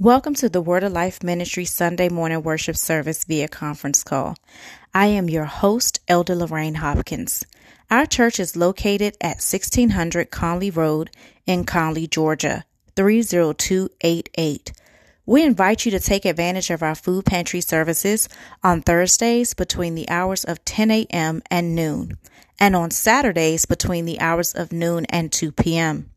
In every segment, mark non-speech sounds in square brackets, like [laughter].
Welcome to the Word of Life Ministry Sunday morning worship service via conference call. I am your host, Elder Lorraine Hopkins. Our church is located at 1600 Conley Road in Conley, Georgia, 30288. We invite you to take advantage of our food pantry services on Thursdays between the hours of 10 a.m. and noon, and on Saturdays between the hours of noon and 2 p.m.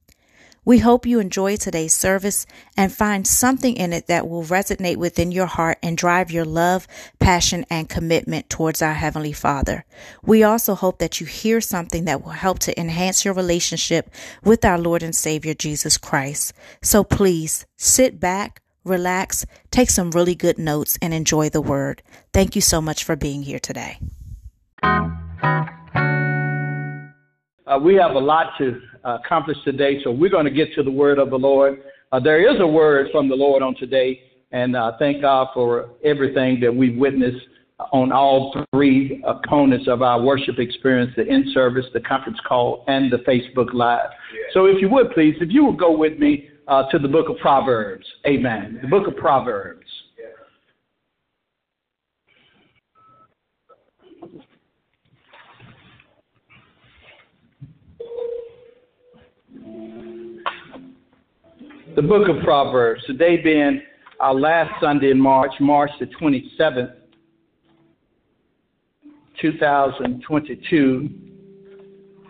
We hope you enjoy today's service and find something in it that will resonate within your heart and drive your love, passion, and commitment towards our Heavenly Father. We also hope that you hear something that will help to enhance your relationship with our Lord and Savior Jesus Christ. So please sit back, relax, take some really good notes, and enjoy the Word. Thank you so much for being here today. Uh, we have a lot to uh, accomplish today, so we're going to get to the word of the Lord. Uh, there is a word from the Lord on today, and uh, thank God for everything that we've witnessed on all three components of our worship experience the in service, the conference call, and the Facebook Live. So, if you would please, if you would go with me uh, to the book of Proverbs. Amen. The book of Proverbs. The book of Proverbs. Today being our last Sunday in March, March the 27th, 2022,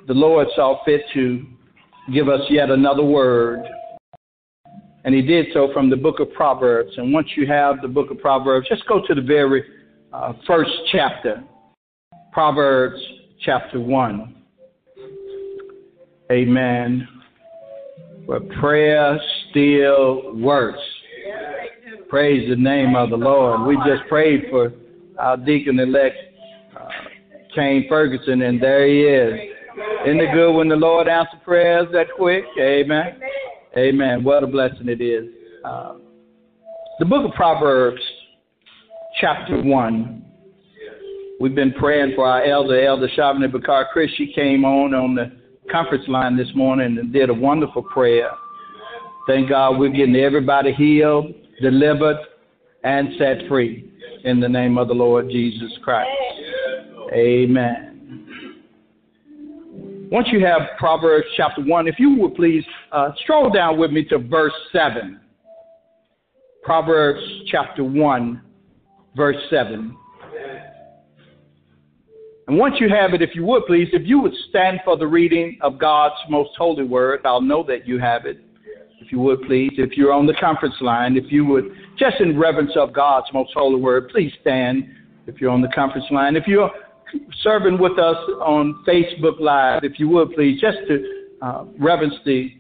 the Lord saw fit to give us yet another word. And he did so from the book of Proverbs. And once you have the book of Proverbs, just go to the very uh, first chapter, Proverbs chapter 1. Amen. Where prayer still works. Praise the name of the Lord. We just prayed for our deacon elect, uh, Kane Ferguson, and there he is. Isn't it good when the Lord answers prayers that quick? Amen. Amen. What a blessing it is. Uh, the book of Proverbs, chapter 1. We've been praying for our elder, Elder Shavani Bakar Chris. She came on on the conference line this morning and did a wonderful prayer. Thank God we're getting everybody healed, delivered, and set free in the name of the Lord Jesus Christ. Amen. Once you have Proverbs chapter 1, if you would please uh, stroll down with me to verse 7. Proverbs chapter 1, verse 7. And once you have it, if you would please, if you would stand for the reading of God's most holy word, I'll know that you have it if you would please, if you're on the conference line, if you would, just in reverence of God's most holy word, please stand if you're on the conference line. If you're serving with us on Facebook Live, if you would please, just to uh, reverence the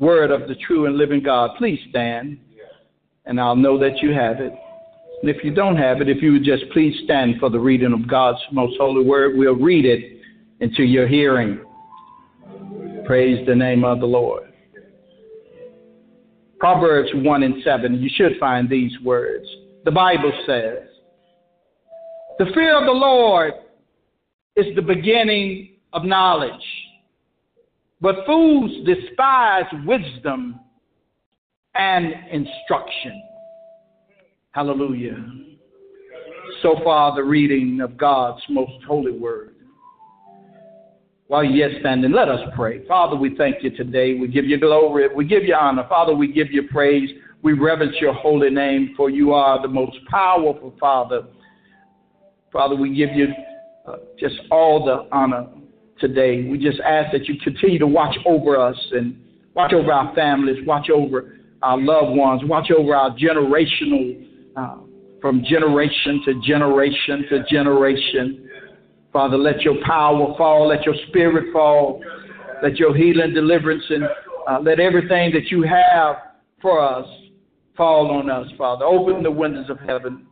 word of the true and living God, please stand, and I'll know that you have it. And if you don't have it, if you would just please stand for the reading of God's most holy word, we'll read it into your hearing. Praise the name of the Lord. Proverbs 1 and 7, you should find these words. The Bible says, The fear of the Lord is the beginning of knowledge, but fools despise wisdom and instruction. Hallelujah. So far, the reading of God's most holy word. While you're yet standing, let us pray. Father, we thank you today. We give you glory. We give you honor. Father, we give you praise. We reverence your holy name, for you are the most powerful Father. Father, we give you uh, just all the honor today. We just ask that you continue to watch over us and watch over our families, watch over our loved ones, watch over our generational, uh, from generation to generation to generation. Father, let your power fall, let your spirit fall, let your healing, deliverance, and uh, let everything that you have for us fall on us, Father. Open the windows of heaven,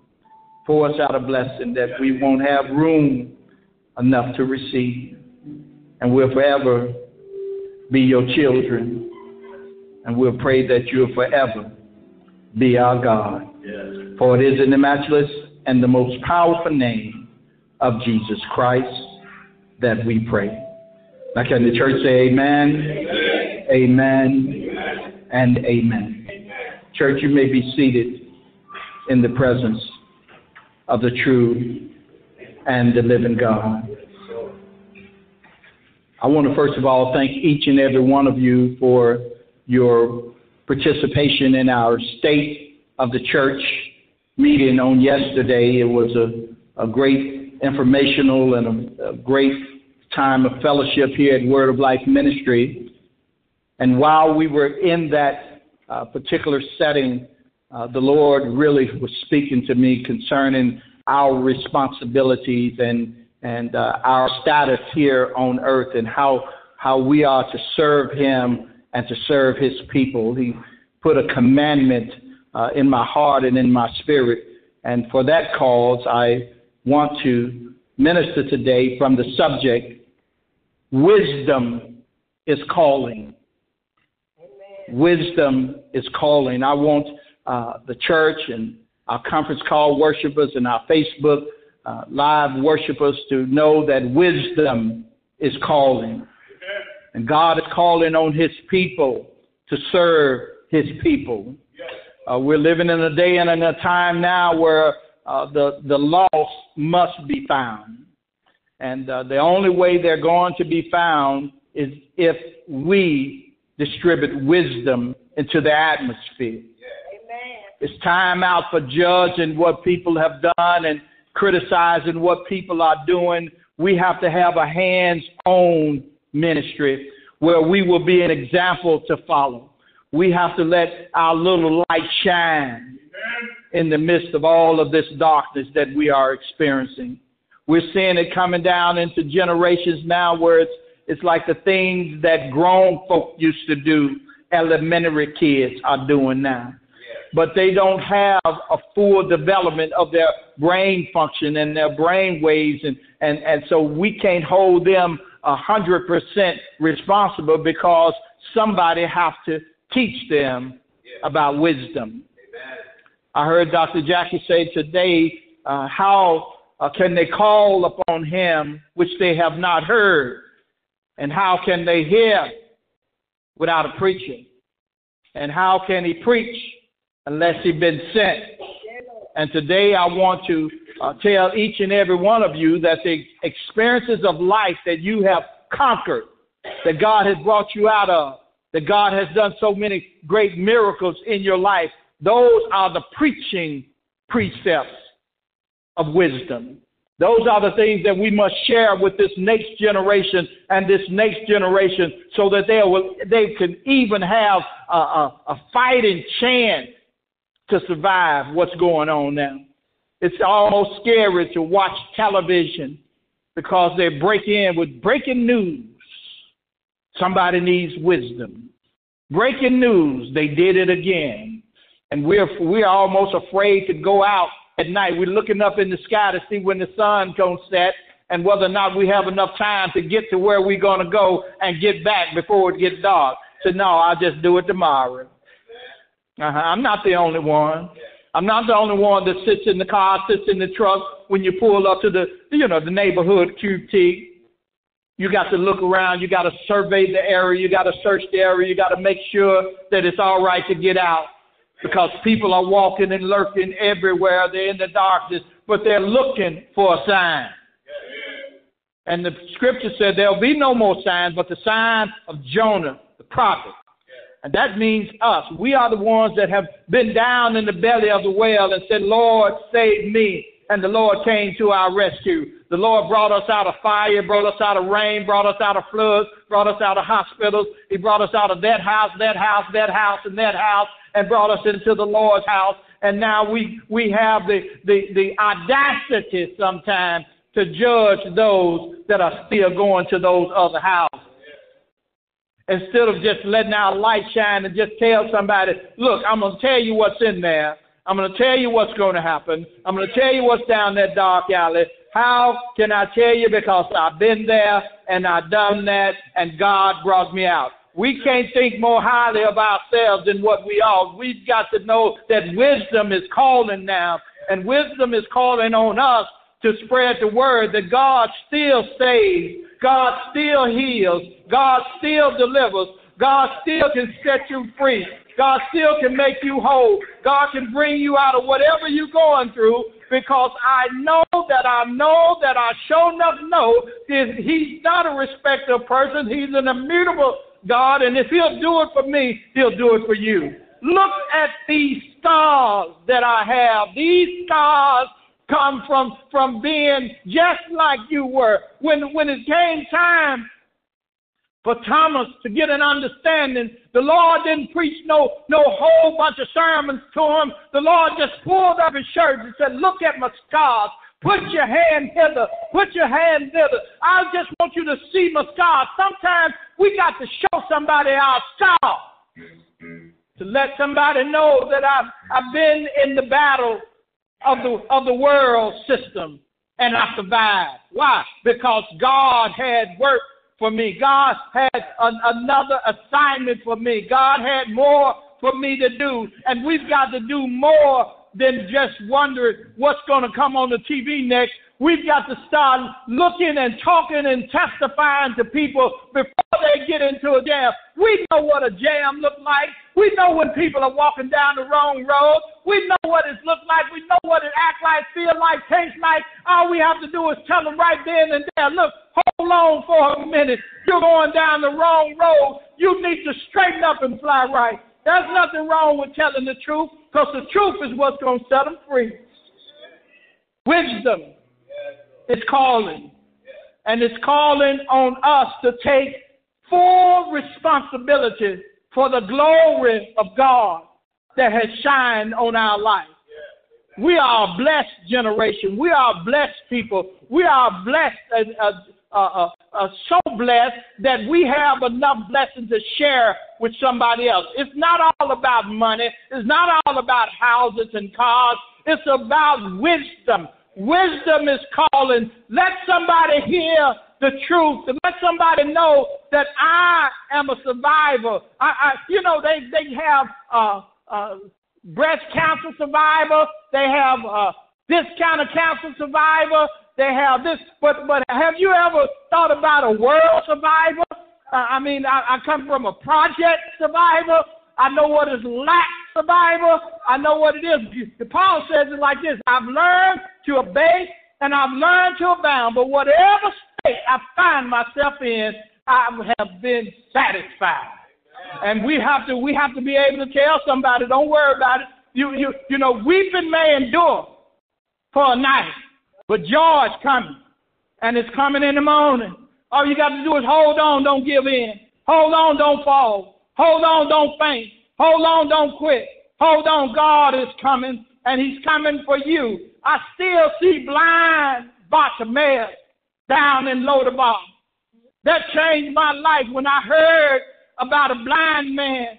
pour us out a blessing that we won't have room enough to receive. And we'll forever be your children. And we'll pray that you'll forever be our God. Yes. For it is in the matchless and the most powerful name of Jesus Christ that we pray. Now, can the church say amen? Amen, amen, and amen. Church, you may be seated in the presence of the true and the living God. I want to first of all thank each and every one of you for your participation in our state of the church meeting on yesterday. It was a, a great informational and a, a great time of fellowship here at Word of Life Ministry. And while we were in that uh, particular setting, uh, the Lord really was speaking to me concerning our responsibilities and and uh, our status here on earth and how how we are to serve Him and to serve His people. He put a commandment uh, in my heart and in my spirit, and for that cause, I want to minister today from the subject: wisdom is calling. Amen. Wisdom is calling. I want uh, the church and our conference call worshipers and our Facebook uh, live worshipers to know that wisdom is calling. And God is calling on His people to serve His people. Uh, we're living in a day and in a time now where uh, the, the lost must be found. And uh, the only way they're going to be found is if we distribute wisdom into the atmosphere. It's time out for judging what people have done and criticizing what people are doing. We have to have a hands on ministry where we will be an example to follow. We have to let our little light shine in the midst of all of this darkness that we are experiencing. We're seeing it coming down into generations now where it's, it's like the things that grown folk used to do, elementary kids are doing now but they don't have a full development of their brain function and their brain waves and, and, and so we can't hold them a hundred percent responsible because somebody has to teach them about wisdom. I heard Dr. Jackie say today, uh, how uh, can they call upon him which they have not heard? And how can they hear without a preacher? And how can he preach unless he'd been sent. And today I want to uh, tell each and every one of you that the experiences of life that you have conquered, that God has brought you out of, that God has done so many great miracles in your life, those are the preaching precepts of wisdom. Those are the things that we must share with this next generation and this next generation so that they will, they can even have a, a, a fighting chance to survive what's going on now. It's almost scary to watch television because they break in with breaking news. Somebody needs wisdom. Breaking news, they did it again. And we're, we're almost afraid to go out at night. We're looking up in the sky to see when the sun comes set and whether or not we have enough time to get to where we're going to go and get back before it gets dark. So, no, I'll just do it tomorrow. Uh-huh. I'm not the only one. I'm not the only one that sits in the car, sits in the truck when you pull up to the, you know, the neighborhood QT. You got to look around. You got to survey the area. You got to search the area. You got to make sure that it's all right to get out because people are walking and lurking everywhere. They're in the darkness, but they're looking for a sign. And the scripture said there'll be no more signs but the sign of Jonah, the prophet. And that means us. We are the ones that have been down in the belly of the whale and said, Lord, save me. And the Lord came to our rescue. The Lord brought us out of fire, brought us out of rain, brought us out of floods, brought us out of hospitals. He brought us out of that house, that house, that house, and that house, and brought us into the Lord's house. And now we, we have the, the, the audacity sometimes to judge those that are still going to those other houses instead of just letting our light shine and just tell somebody, look, I'm going to tell you what's in there. I'm going to tell you what's going to happen. I'm going to tell you what's down that dark alley. How can I tell you? Because I've been there and I've done that and God brought me out. We can't think more highly of ourselves than what we are. We've got to know that wisdom is calling now and wisdom is calling on us to spread the word that God still saves, God still heals, God still delivers, God still can set you free. God still can make you whole. God can bring you out of whatever you're going through because I know that I know that I sure enough know that He's not a respecter of person. He's an immutable God, and if He'll do it for me, He'll do it for you. Look at these stars that I have. These stars come from from being just like you were. When when it came time for Thomas to get an understanding. The Lord didn't preach no, no whole bunch of sermons to him. The Lord just pulled up his shirt and said, Look at my scars. Put your hand hither. Put your hand thither. I just want you to see my scars. Sometimes we got to show somebody our scars to let somebody know that I've, I've been in the battle of the, of the world system and I survived. Why? Because God had work for me. God had an, another assignment for me. God had more for me to do. And we've got to do more than just wondering what's going to come on the TV next. We've got to start looking and talking and testifying to people before they get into a jam. We know what a jam looks like. We know when people are walking down the wrong road. We know what it looks like. We know what it act like, feel like, taste like. All we have to do is tell them right then and there, look, hold on for a minute. You're going down the wrong road. You need to straighten up and fly right. There's nothing wrong with telling the truth because the truth is what's going to set them free. Wisdom is calling. And it's calling on us to take full responsibility for the glory of God that has shined on our life. We are a blessed generation. We are blessed people. We are blessed, uh, uh, uh, uh, so blessed that we have enough blessings to share with somebody else. It's not all about money. It's not all about houses and cars. It's about wisdom. Wisdom is calling. Let somebody hear the truth and let somebody know that I am a survivor. I, I you know, they they have uh, uh, breast cancer survivor. They have uh, this kind of cancer survivor. They have this. But but have you ever thought about a world survivor? Uh, I mean, I, I come from a project survivor. I know what is lack survivor. I know what it is. Paul says it like this I've learned to obey and I've learned to abound, but whatever state I find myself in, I have been satisfied. And we have to we have to be able to tell somebody, don't worry about it. You you you know, weeping may endure for a night, but joy is coming. And it's coming in the morning. All you got to do is hold on, don't give in. Hold on, don't fall. Hold on, don't faint. Hold on, don't quit. Hold on, God is coming, and He's coming for you. I still see blind Bartimaeus down in Lodabar. That changed my life when I heard about a blind man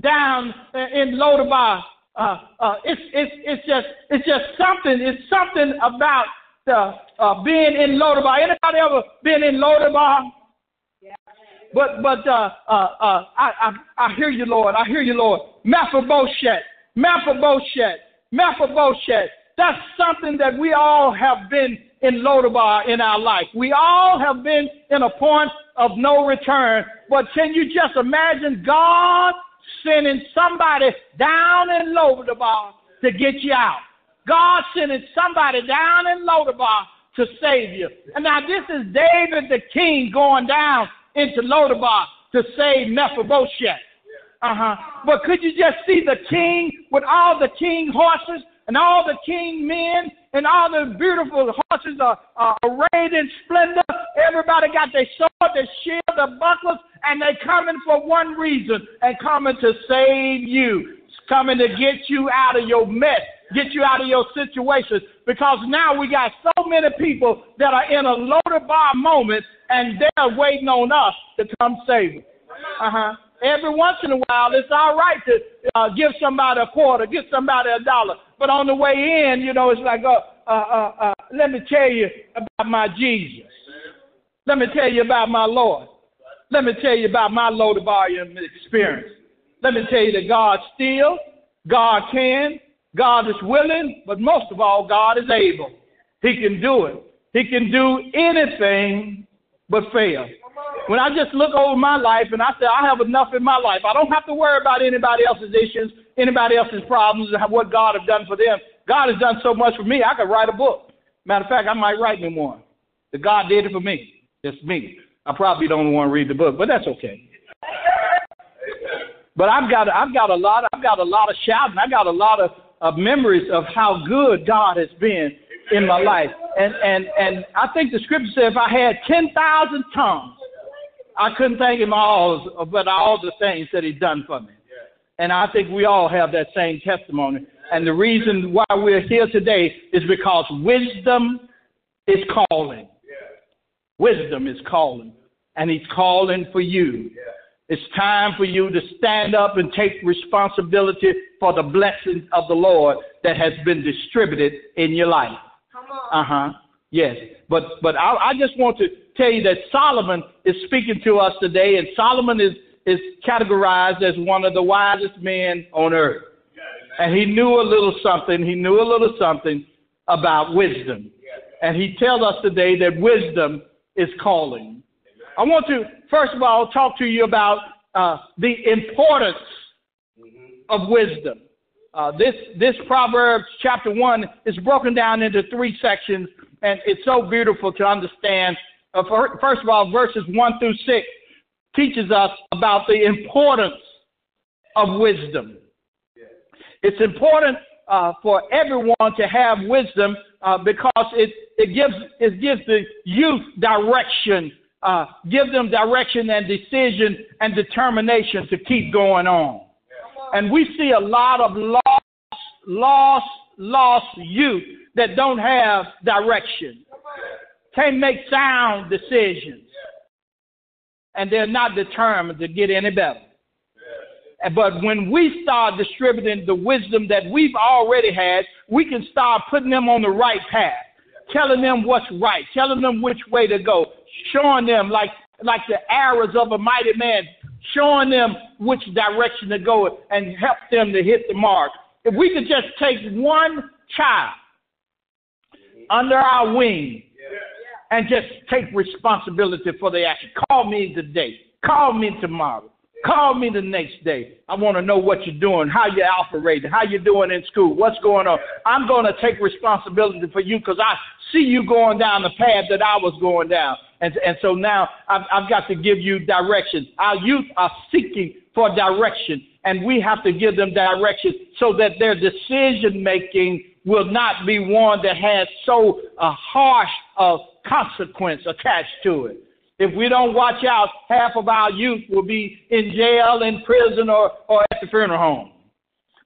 down in Lodabar. Uh, uh, it's, it's, it's just it's just something. It's something about the, uh, being in Lodabar. Anybody ever been in Lodabar? But but uh, uh, uh, I, I I hear you, Lord. I hear you, Lord. Mephibosheth, Mephibosheth, Mephibosheth. That's something that we all have been in Lodabar in our life. We all have been in a point of no return. But can you just imagine God sending somebody down in Lodabar to get you out? God sending somebody down in Lodabar to save you. And now this is David the king going down into Lodabar to save Mephibosheth. Uh huh. But could you just see the king with all the king horses and all the king men and all the beautiful horses are, are arrayed in splendor? Everybody got their sword, their shield, their bucklers, and they coming for one reason and coming to save you. Coming to get you out of your mess get you out of your situation because now we got so many people that are in a Lodabar moment and they're waiting on us to come save them. Uh huh. Every once in a while, it's all right to uh, give somebody a quarter, give somebody a dollar. But on the way in, you know, it's like, uh, uh, uh, uh, let me tell you about my Jesus. Let me tell you about my Lord. Let me tell you about my Lodabar experience. Let me tell you that God still, God can, God is willing, but most of all, God is able. He can do it. He can do anything but fail. When I just look over my life and I say, I have enough in my life. I don't have to worry about anybody else's issues, anybody else's problems, and what God has done for them. God has done so much for me, I could write a book. Matter of fact, I might write me one. That God did it for me. It's me. I probably don't want to read the book, but that's okay. But I've got I've got a lot I've got a lot of shouting. I got a lot of, of memories of how good God has been in my life. And and and I think the scripture said if I had ten thousand tongues, I couldn't thank him all but all the things that he's done for me. And I think we all have that same testimony. And the reason why we're here today is because wisdom is calling. Wisdom is calling. And he's calling for you. It's time for you to stand up and take responsibility for the blessings of the Lord that has been distributed in your life. Uh huh. Yes. But but I, I just want to tell you that Solomon is speaking to us today, and Solomon is is categorized as one of the wisest men on earth. And he knew a little something. He knew a little something about wisdom. And he tells us today that wisdom is calling. I want to, first of all, I'll talk to you about uh, the importance of wisdom. Uh, this, this Proverbs chapter 1 is broken down into three sections, and it's so beautiful to understand. Uh, for, first of all, verses 1 through 6 teaches us about the importance of wisdom. It's important uh, for everyone to have wisdom uh, because it, it, gives, it gives the youth direction uh, give them direction and decision and determination to keep going on. And we see a lot of lost, lost, lost youth that don't have direction, can't make sound decisions, and they're not determined to get any better. But when we start distributing the wisdom that we've already had, we can start putting them on the right path, telling them what's right, telling them which way to go, showing them like like the arrows of a mighty man, showing them which direction to go and help them to hit the mark. If we could just take one child under our wing and just take responsibility for the action. Call me today. Call me tomorrow. Call me the next day. I want to know what you're doing, how you're operating, how you're doing in school, what's going on. I'm going to take responsibility for you because I see you going down the path that I was going down. And, and so now I've, I've got to give you direction. Our youth are seeking for direction, and we have to give them direction so that their decision making will not be one that has so a harsh a consequence attached to it. If we don't watch out, half of our youth will be in jail, in prison, or, or at the funeral home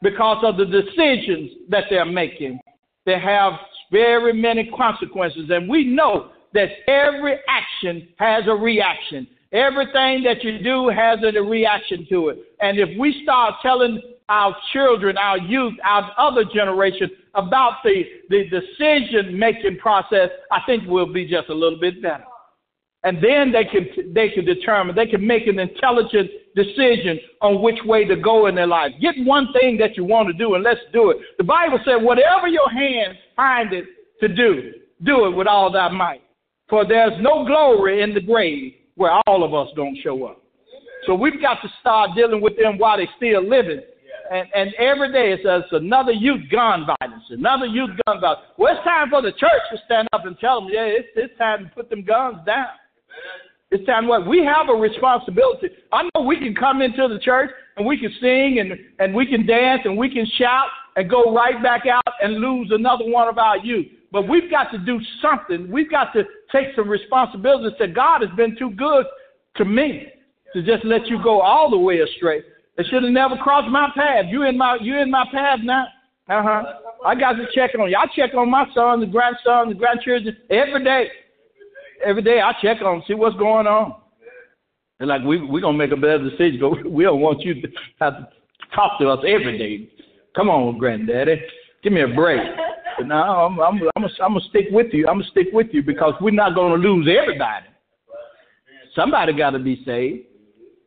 because of the decisions that they're making. They have very many consequences, and we know that every action has a reaction. Everything that you do has a reaction to it. And if we start telling our children, our youth, our other generation about the, the decision making process, I think we'll be just a little bit better. And then they can they can determine, they can make an intelligent decision on which way to go in their life. Get one thing that you want to do and let's do it. The Bible said, whatever your hand find it to do, do it with all thy might. For there's no glory in the grave where all of us don't show up. So we've got to start dealing with them while they're still living. And, and every day it's, it's another youth gun violence, another youth gun violence. Well, it's time for the church to stand up and tell them, yeah, it's, it's time to put them guns down. It's time what we have a responsibility. I know we can come into the church and we can sing and, and we can dance and we can shout and go right back out and lose another one of our youth. But we've got to do something. We've got to take some responsibility and God has been too good to me to just let you go all the way astray. It should have never crossed my path. You in my you in my path now. Uh huh. I got to check on you. I check on my son, the grandson, the grandchildren every day every day I check on them, see what's going on. And like we we gonna make a better decision, but [laughs] we don't want you to have to talk to us every day. Come on, granddaddy, give me a break. [laughs] But no, I'm I'm I'm gonna, I'm stick with you. I'm gonna stick with you because we're not gonna lose everybody. Somebody got to be saved.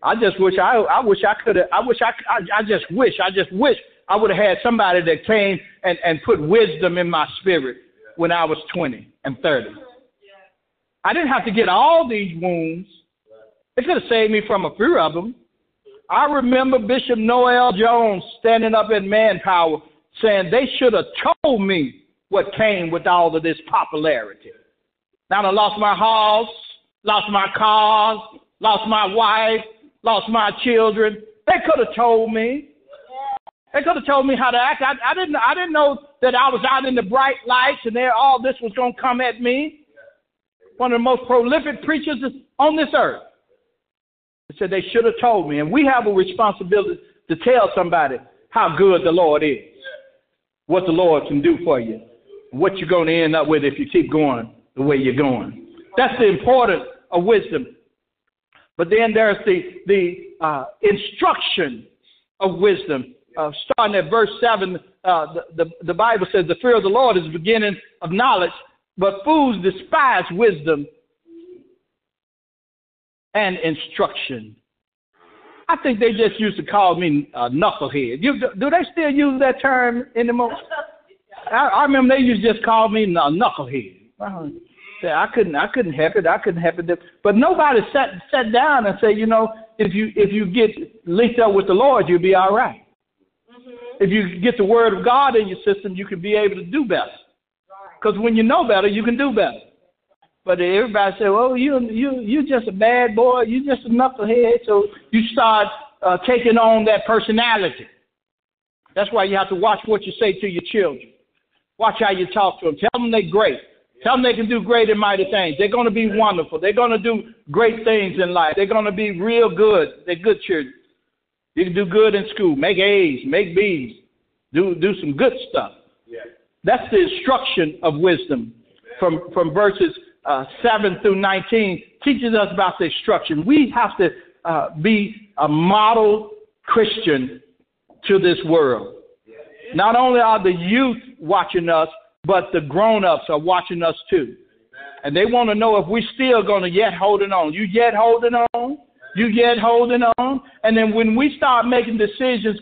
I just wish I I wish I could have. I wish I, I I just wish I just wish I would have had somebody that came and and put wisdom in my spirit when I was 20 and 30. I didn't have to get all these wounds It could have saved me from a few of them. I remember Bishop Noel Jones standing up in Manpower saying they should have told me what came with all of this popularity. Now I lost my house, lost my cars, lost my wife, lost my children. They could have told me. They could have told me how to act. I, I didn't. I didn't know that I was out in the bright lights and there all this was going to come at me. One of the most prolific preachers on this earth. They said they should have told me, and we have a responsibility to tell somebody how good the Lord is, what the Lord can do for you, what you're going to end up with if you keep going the way you're going. That's the importance of wisdom. But then there's the the uh, instruction of wisdom uh, starting at verse 7, uh, the, the, the Bible says, The fear of the Lord is the beginning of knowledge, but fools despise wisdom and instruction. I think they just used to call me a knucklehead. You, do they still use that term anymore? [laughs] I, I remember they used to just call me a knucklehead. I couldn't, I couldn't help it. I couldn't help it. But nobody sat sat down and said, you know, if you if you get linked up with the Lord, you'll be all right. Mm-hmm. If you get the word of God in your system, you can be able to do better. Because when you know better, you can do better. But everybody say, "Well, you you you just a bad boy. You just a knucklehead." So you start uh, taking on that personality. That's why you have to watch what you say to your children. Watch how you talk to them. Tell them they're great. Tell them they can do great and mighty things. They're going to be wonderful. They're going to do great things in life. They're going to be real good. They're good children. You can do good in school, make A's, make B's, do do some good stuff. Yeah. That's the instruction of wisdom from from verses uh, seven through nineteen teaches us about the instruction. We have to uh, be a model Christian to this world. Not only are the youth watching us, but the grown-ups are watching us too. And they want to know if we're still going to yet holding on. You yet holding on? You yet holding on? And then when we start making decisions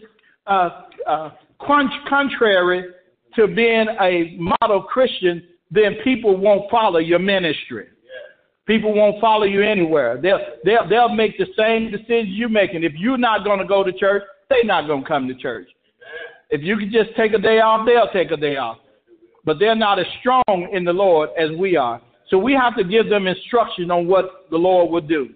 uh, uh, contrary to being a model Christian, then people won't follow your ministry. People won't follow you anywhere. They'll, they'll, they'll make the same decisions you're making. If you're not going to go to church, they're not going to come to church. If you can just take a day off, they'll take a day off. But they're not as strong in the Lord as we are. So we have to give them instruction on what the Lord will do.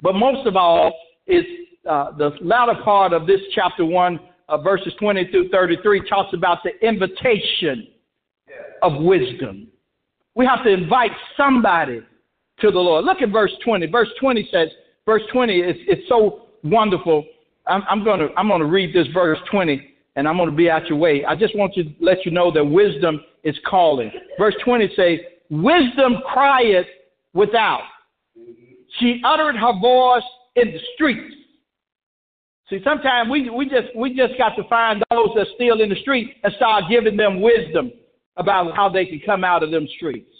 But most of all is uh, the latter part of this chapter 1, uh, verses 20 through 33, talks about the invitation of wisdom. We have to invite somebody to the Lord. Look at verse 20. Verse 20 says, verse 20 is it's so wonderful. I'm, I'm going to I'm going to read this verse 20 and I'm going to be out your way. I just want to let you know that wisdom is calling. Verse 20 says, Wisdom crieth without. She uttered her voice in the streets. See, sometimes we, we just we just got to find those that are still in the street and start giving them wisdom about how they can come out of them streets.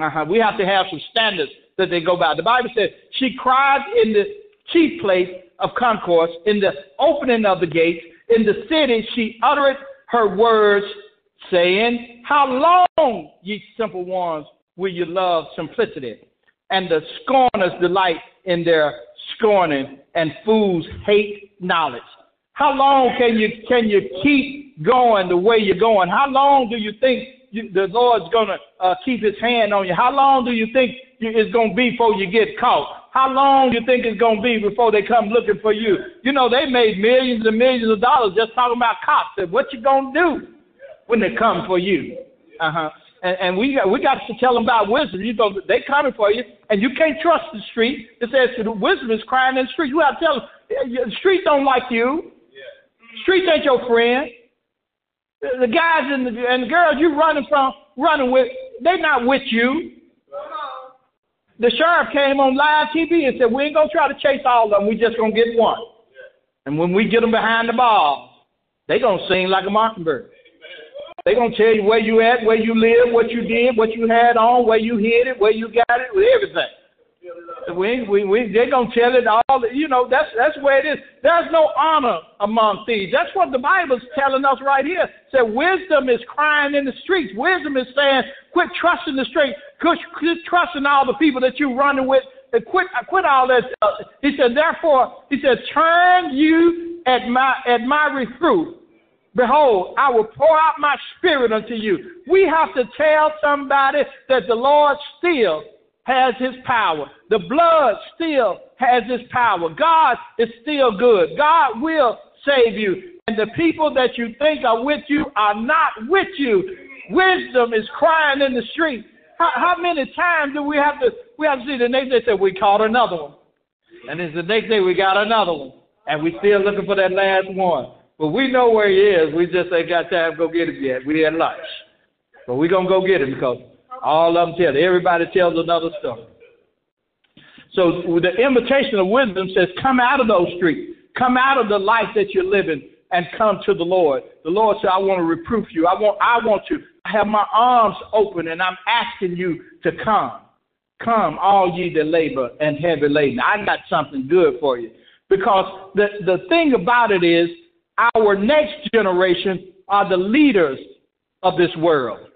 Uh-huh. We have to have some standards that they go by. The Bible says she cried in the chief place of concourse, in the opening of the gates, in the city she uttered her words, saying, How long, ye simple ones, will you love simplicity? And the scorners delight in their scorning, and fools hate knowledge. How long can you can you keep going the way you're going? How long do you think you, the Lord's to uh, keep His hand on you? How long do you think you, it's to be before you get caught? How long do you think it's to be before they come looking for you? You know they made millions and millions of dollars just talking about cops. What you to do when they come for you? Uh huh and, and we got, we got to tell them about wisdom. You know, they coming for you, and you can't trust the street. It says the wisdom is crying in the street. You got to tell them the street don't like you. Yeah. Street ain't your friend. The, guys and the and the girls you running from, running with, they not with you. Uh-huh. The sheriff came on live TV and said, "We ain't gonna try to chase all of them. We just gonna get one. And when we get them behind the ball, they gonna sing like a mockingbird." They're going to tell you where you at, where you live, what you did, what you had on, where you hid it, where you got it, with everything. We, we, we, they're going to tell it all. You know, that's, that's where it is. There's no honor among thieves. That's what the Bible's telling us right here. It said wisdom is crying in the streets. Wisdom is saying, quit trusting the street. Quit, quit trusting all the people that you're running with And quit, quit all. Uh, he said, therefore, he said, turn you at my, at my reproof. Behold, I will pour out my spirit unto you. We have to tell somebody that the Lord still has his power. The blood still has his power. God is still good. God will save you. And the people that you think are with you are not with you. Wisdom is crying in the street. How, how many times do we have to we have to see the next day say we caught another one. And then the next day we got another one. And we're still looking for that last one. But we know where he is. We just ain't got time to go get him yet. We had lunch. But we gonna go get him because all of them tell everybody tells another story. So the invitation of wisdom says, come out of those streets. Come out of the life that you're living and come to the Lord. The Lord said, I want to reproof you. I want I want to have my arms open and I'm asking you to come. Come, all ye that labor and heavy laden. I got something good for you. Because the, the thing about it is, our next generation are the leaders of this world.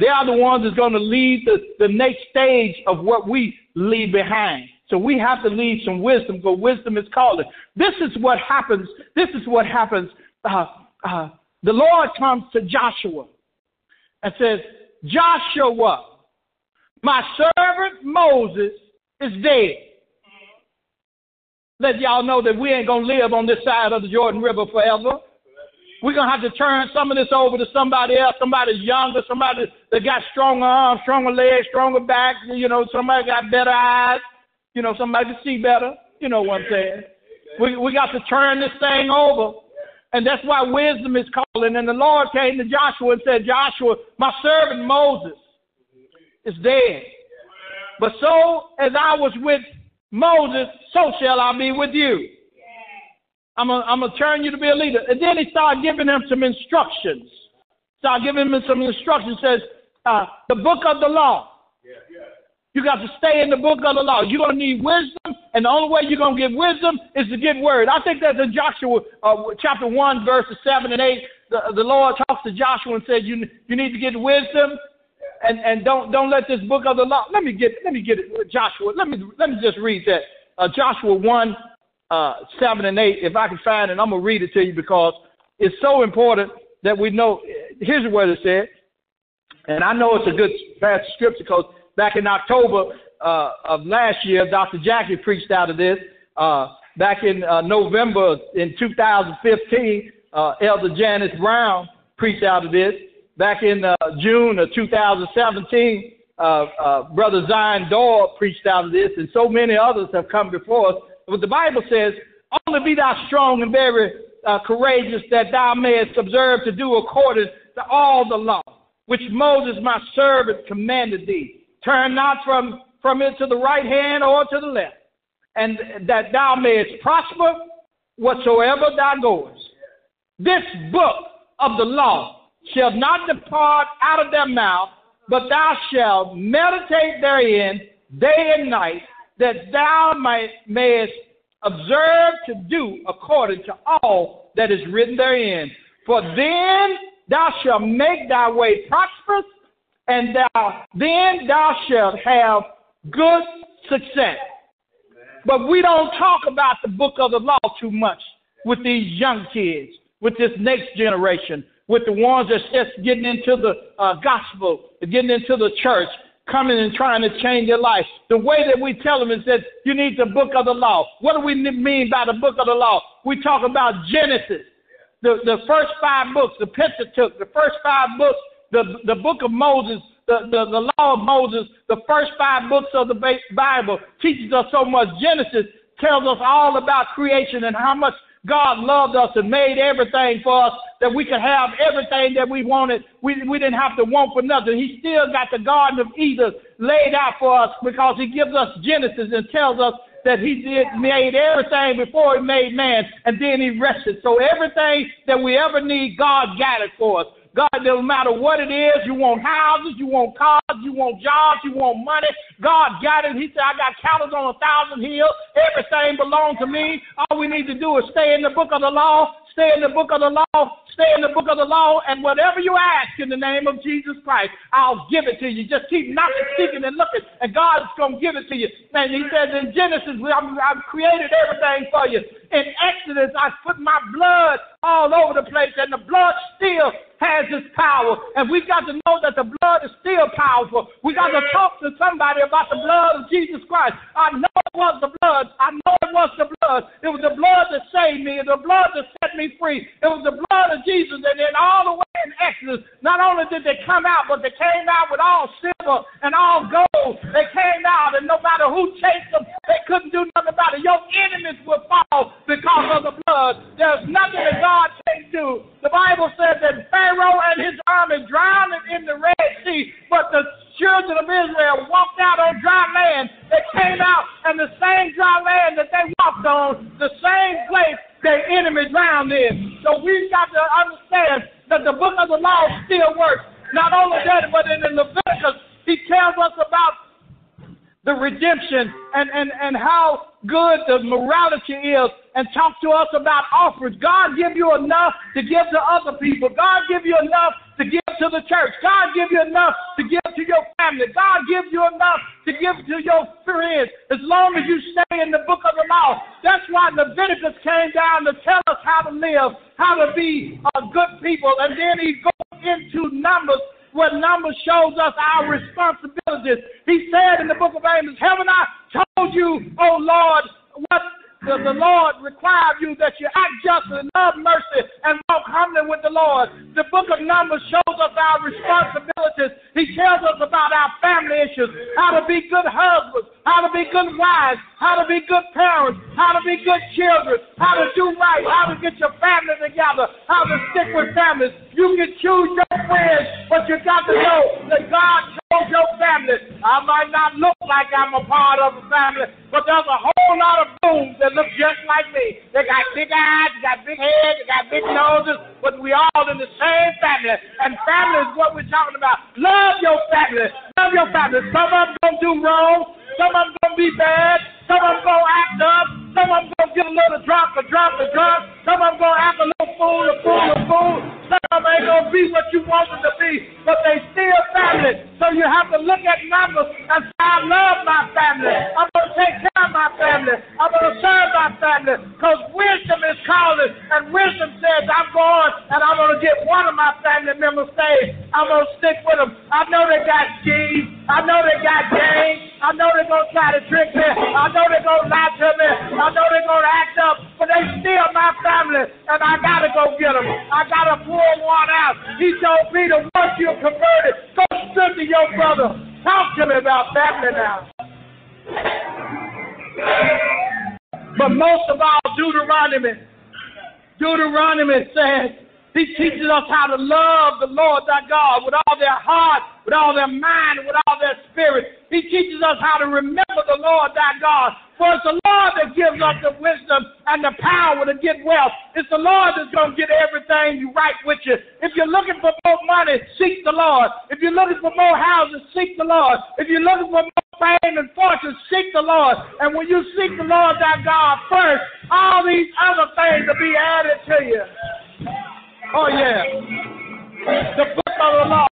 They are the ones that's going to lead the, the next stage of what we leave behind. So we have to leave some wisdom, because wisdom is calling. This is what happens. This is what happens. Uh, uh, the Lord comes to Joshua and says, Joshua, my servant Moses is dead. Let y'all know that we ain't going to live on this side of the Jordan River forever. We're going to have to turn some of this over to somebody else, somebody younger, somebody that got stronger arms, stronger legs, stronger back, you know, somebody got better eyes, you know, somebody can see better. You know what I'm saying? We, we got to turn this thing over. And that's why wisdom is calling. And the Lord came to Joshua and said, Joshua, my servant Moses is dead. But so as I was with Moses, so shall I be with you. I'm going to turn you to be a leader. And then he started giving him some instructions. Started giving him some instructions. Says, uh, the book of the law. Yeah, yeah. You got to stay in the book of the law. You're going to need wisdom, and the only way you're going to get wisdom is to get word. I think that's in Joshua uh, chapter 1, verses 7 and 8. The, the Lord talks to Joshua and says, you, you need to get wisdom, and, and don't, don't let this book of the law. Let me get, let me get it, Joshua. Let me, let me just read that. Uh, Joshua 1, uh, 7 and 8. If I can find it, I'm going to read it to you because it's so important that we know. Here's what it said. And I know it's a good passage of scripture because back in October uh, of last year, Dr. Jackie preached out of this. Uh, back in uh, November in 2015, uh, Elder Janice Brown preached out of this. Back in uh, June of 2017, uh, Brother Zion Doyle preached out of this, and so many others have come before us. But the Bible says, Only be thou strong and very uh, courageous, that thou mayest observe to do according to all the law, which Moses my servant commanded thee. Turn not from, from it to the right hand or to the left, and that thou mayest prosper whatsoever thou goest. This book of the law shall not depart out of their mouth, but thou shalt meditate therein day and night, that thou may, mayest observe to do according to all that is written therein. For then thou shalt make thy way prosperous, and thou then thou shalt have good success. But we don't talk about the book of the law too much with these young kids, with this next generation, with the ones that's just getting into the uh, gospel, getting into the church, coming and trying to change your life. The way that we tell them is that you need the book of the law. What do we mean by the book of the law? We talk about Genesis, the, the first five books, the Pentateuch, the first five books the, the book of Moses, the, the, the law of Moses, the first five books of the Bible teaches us so much. Genesis tells us all about creation and how much God loved us and made everything for us that we could have everything that we wanted. We, we didn't have to want for nothing. He still got the Garden of Eden laid out for us because he gives us Genesis and tells us that he did made everything before he made man and then he rested. So everything that we ever need, God got it for us. God, no matter what it is, you want houses, you want cars, you want jobs, you want money. God got it. He said, I got cattle on a thousand hills. Everything belongs to me. All we need to do is stay in the book of the law, stay in the book of the law, stay in the book of the law, and whatever you ask in the name of Jesus Christ, I'll give it to you. Just keep knocking, seeking, and looking, and God's going to give it to you. And He says in Genesis, I've created everything for you. In Exodus, I put my blood all over the place, and the blood still has its power. And we've got to know that the blood is still powerful. We got to talk to somebody about the blood of Jesus Christ. I know it was the blood. I know it was the blood. It was the blood that saved me, the blood that set me free. It was the blood of Jesus. And then all the way in Exodus, not only did they come out, but they came out with all silver and all gold. They came out, and no matter who chased them, they couldn't do nothing about it. Your enemies will fall because of the blood. There's nothing that God can't do. The Bible says that Pharaoh and his army drowned in the Red Sea, but the children of Israel walked out on dry land. They came out, and the same dry land that they walked on, the same place their enemy drowned in. So we've got to understand that the book of the law still works. Not only that, but in Leviticus, he tells us about the redemption and, and, and how good the morality is and talk to us about offerings. God give you enough to give to other people. God give you enough to give to the church. God give you enough to give to your family. God give you enough to give to your friends as long as you stay in the book of the law. That's why Leviticus came down to tell us how to live, how to be a good people. And then he goes into Numbers where Numbers shows us our responsibilities. He said in the book of Amos, Haven't I told you, O Lord, what the, the Lord requires you that you act justly, love mercy, and walk humbly with the Lord. The book of Numbers shows us our responsibilities. He tells us about our family issues, how to be good husbands, how to be good wives, how to be good parents, how to be good children, how to do right, how to get your family together, how to stick with families. You can choose your friends, but you got to know that God chose your family. I might not look like I'm a part of a family, but there's a whole lot of Boones that look just like me. They got big eyes, they got big heads, they got big noses, but we all in the same family. And family is what we're talking about. Love your family. Love your family. Some of them gonna do wrong. Some of them gonna be bad. Some of them gonna act up. Some of them gonna get a little drop, a drop, a drop. Some of them gonna act a little fool, a fool, a fool. Some of them ain't gonna be what you want them to be, but they still family. So you have to look at numbers and say, I love my family. I'm gonna take care of my family. I'm gonna serve my family. Because wisdom is calling, and wisdom says, I'm going and I'm gonna get one of my family members saved. I'm gonna stick with them. I know they got schemes. I know they got games. I know they're gonna try to trick me. I know they're gonna lie to me. I know they're gonna act up, but they still my family, and I gotta go get them. I gotta pull one out. He told Peter, once you're converted, go strengthen your brother. Talk to me about family now. But most of all, Deuteronomy. Deuteronomy says, he teaches us how to love the Lord thy God with all their heart, with all their mind, with all their spirit. He teaches us how to remember the Lord thy God. For it's the Lord that gives us the wisdom and the power to get wealth. It's the Lord that's going to get everything you right with you. If you're looking for more money, seek the Lord. If you're looking for more houses, seek the Lord. If you're looking for more fame and fortune, seek the Lord. And when you seek the Lord thy God first, all these other things will be added to you. Oh, yeah. The book of the law.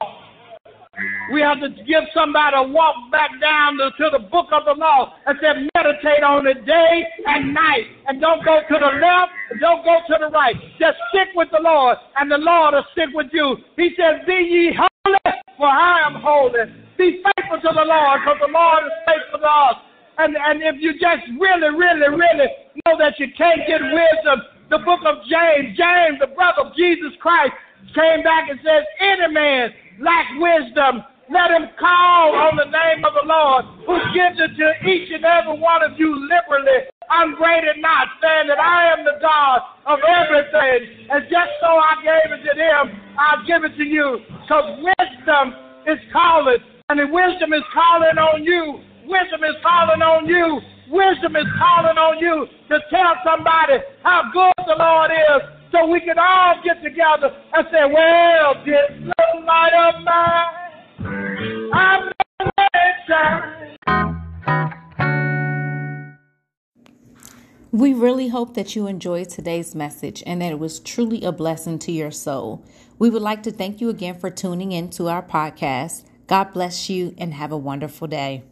We have to give somebody a walk back down to, to, the book of the law and say, meditate on it day and night. And don't go to the left, don't go to the right. Just stick with the Lord, and the Lord will stick with you. He says, Be ye holy, for I am holy. Be faithful to the Lord, because the Lord is faithful to us. And, and if you just really, really, really know that you can't get wisdom, the book of James, James, the brother of Jesus Christ, came back and says, Any man lack wisdom, let him call on the name of the Lord, who gives it to each and every one of you liberally, upbraided not, saying that I am the God of everything. And just so I gave it to them, I'll give it to you. Because wisdom is calling, and the wisdom is calling on you. Wisdom is calling on you Wisdom is calling on you to tell somebody how good the Lord is so we can all get together and say, well, this little light of mine, I'm. We really hope that you enjoyed today's message and that it was truly a blessing to your soul. We would like to thank you again for tuning in to our podcast. God bless you and have a wonderful day.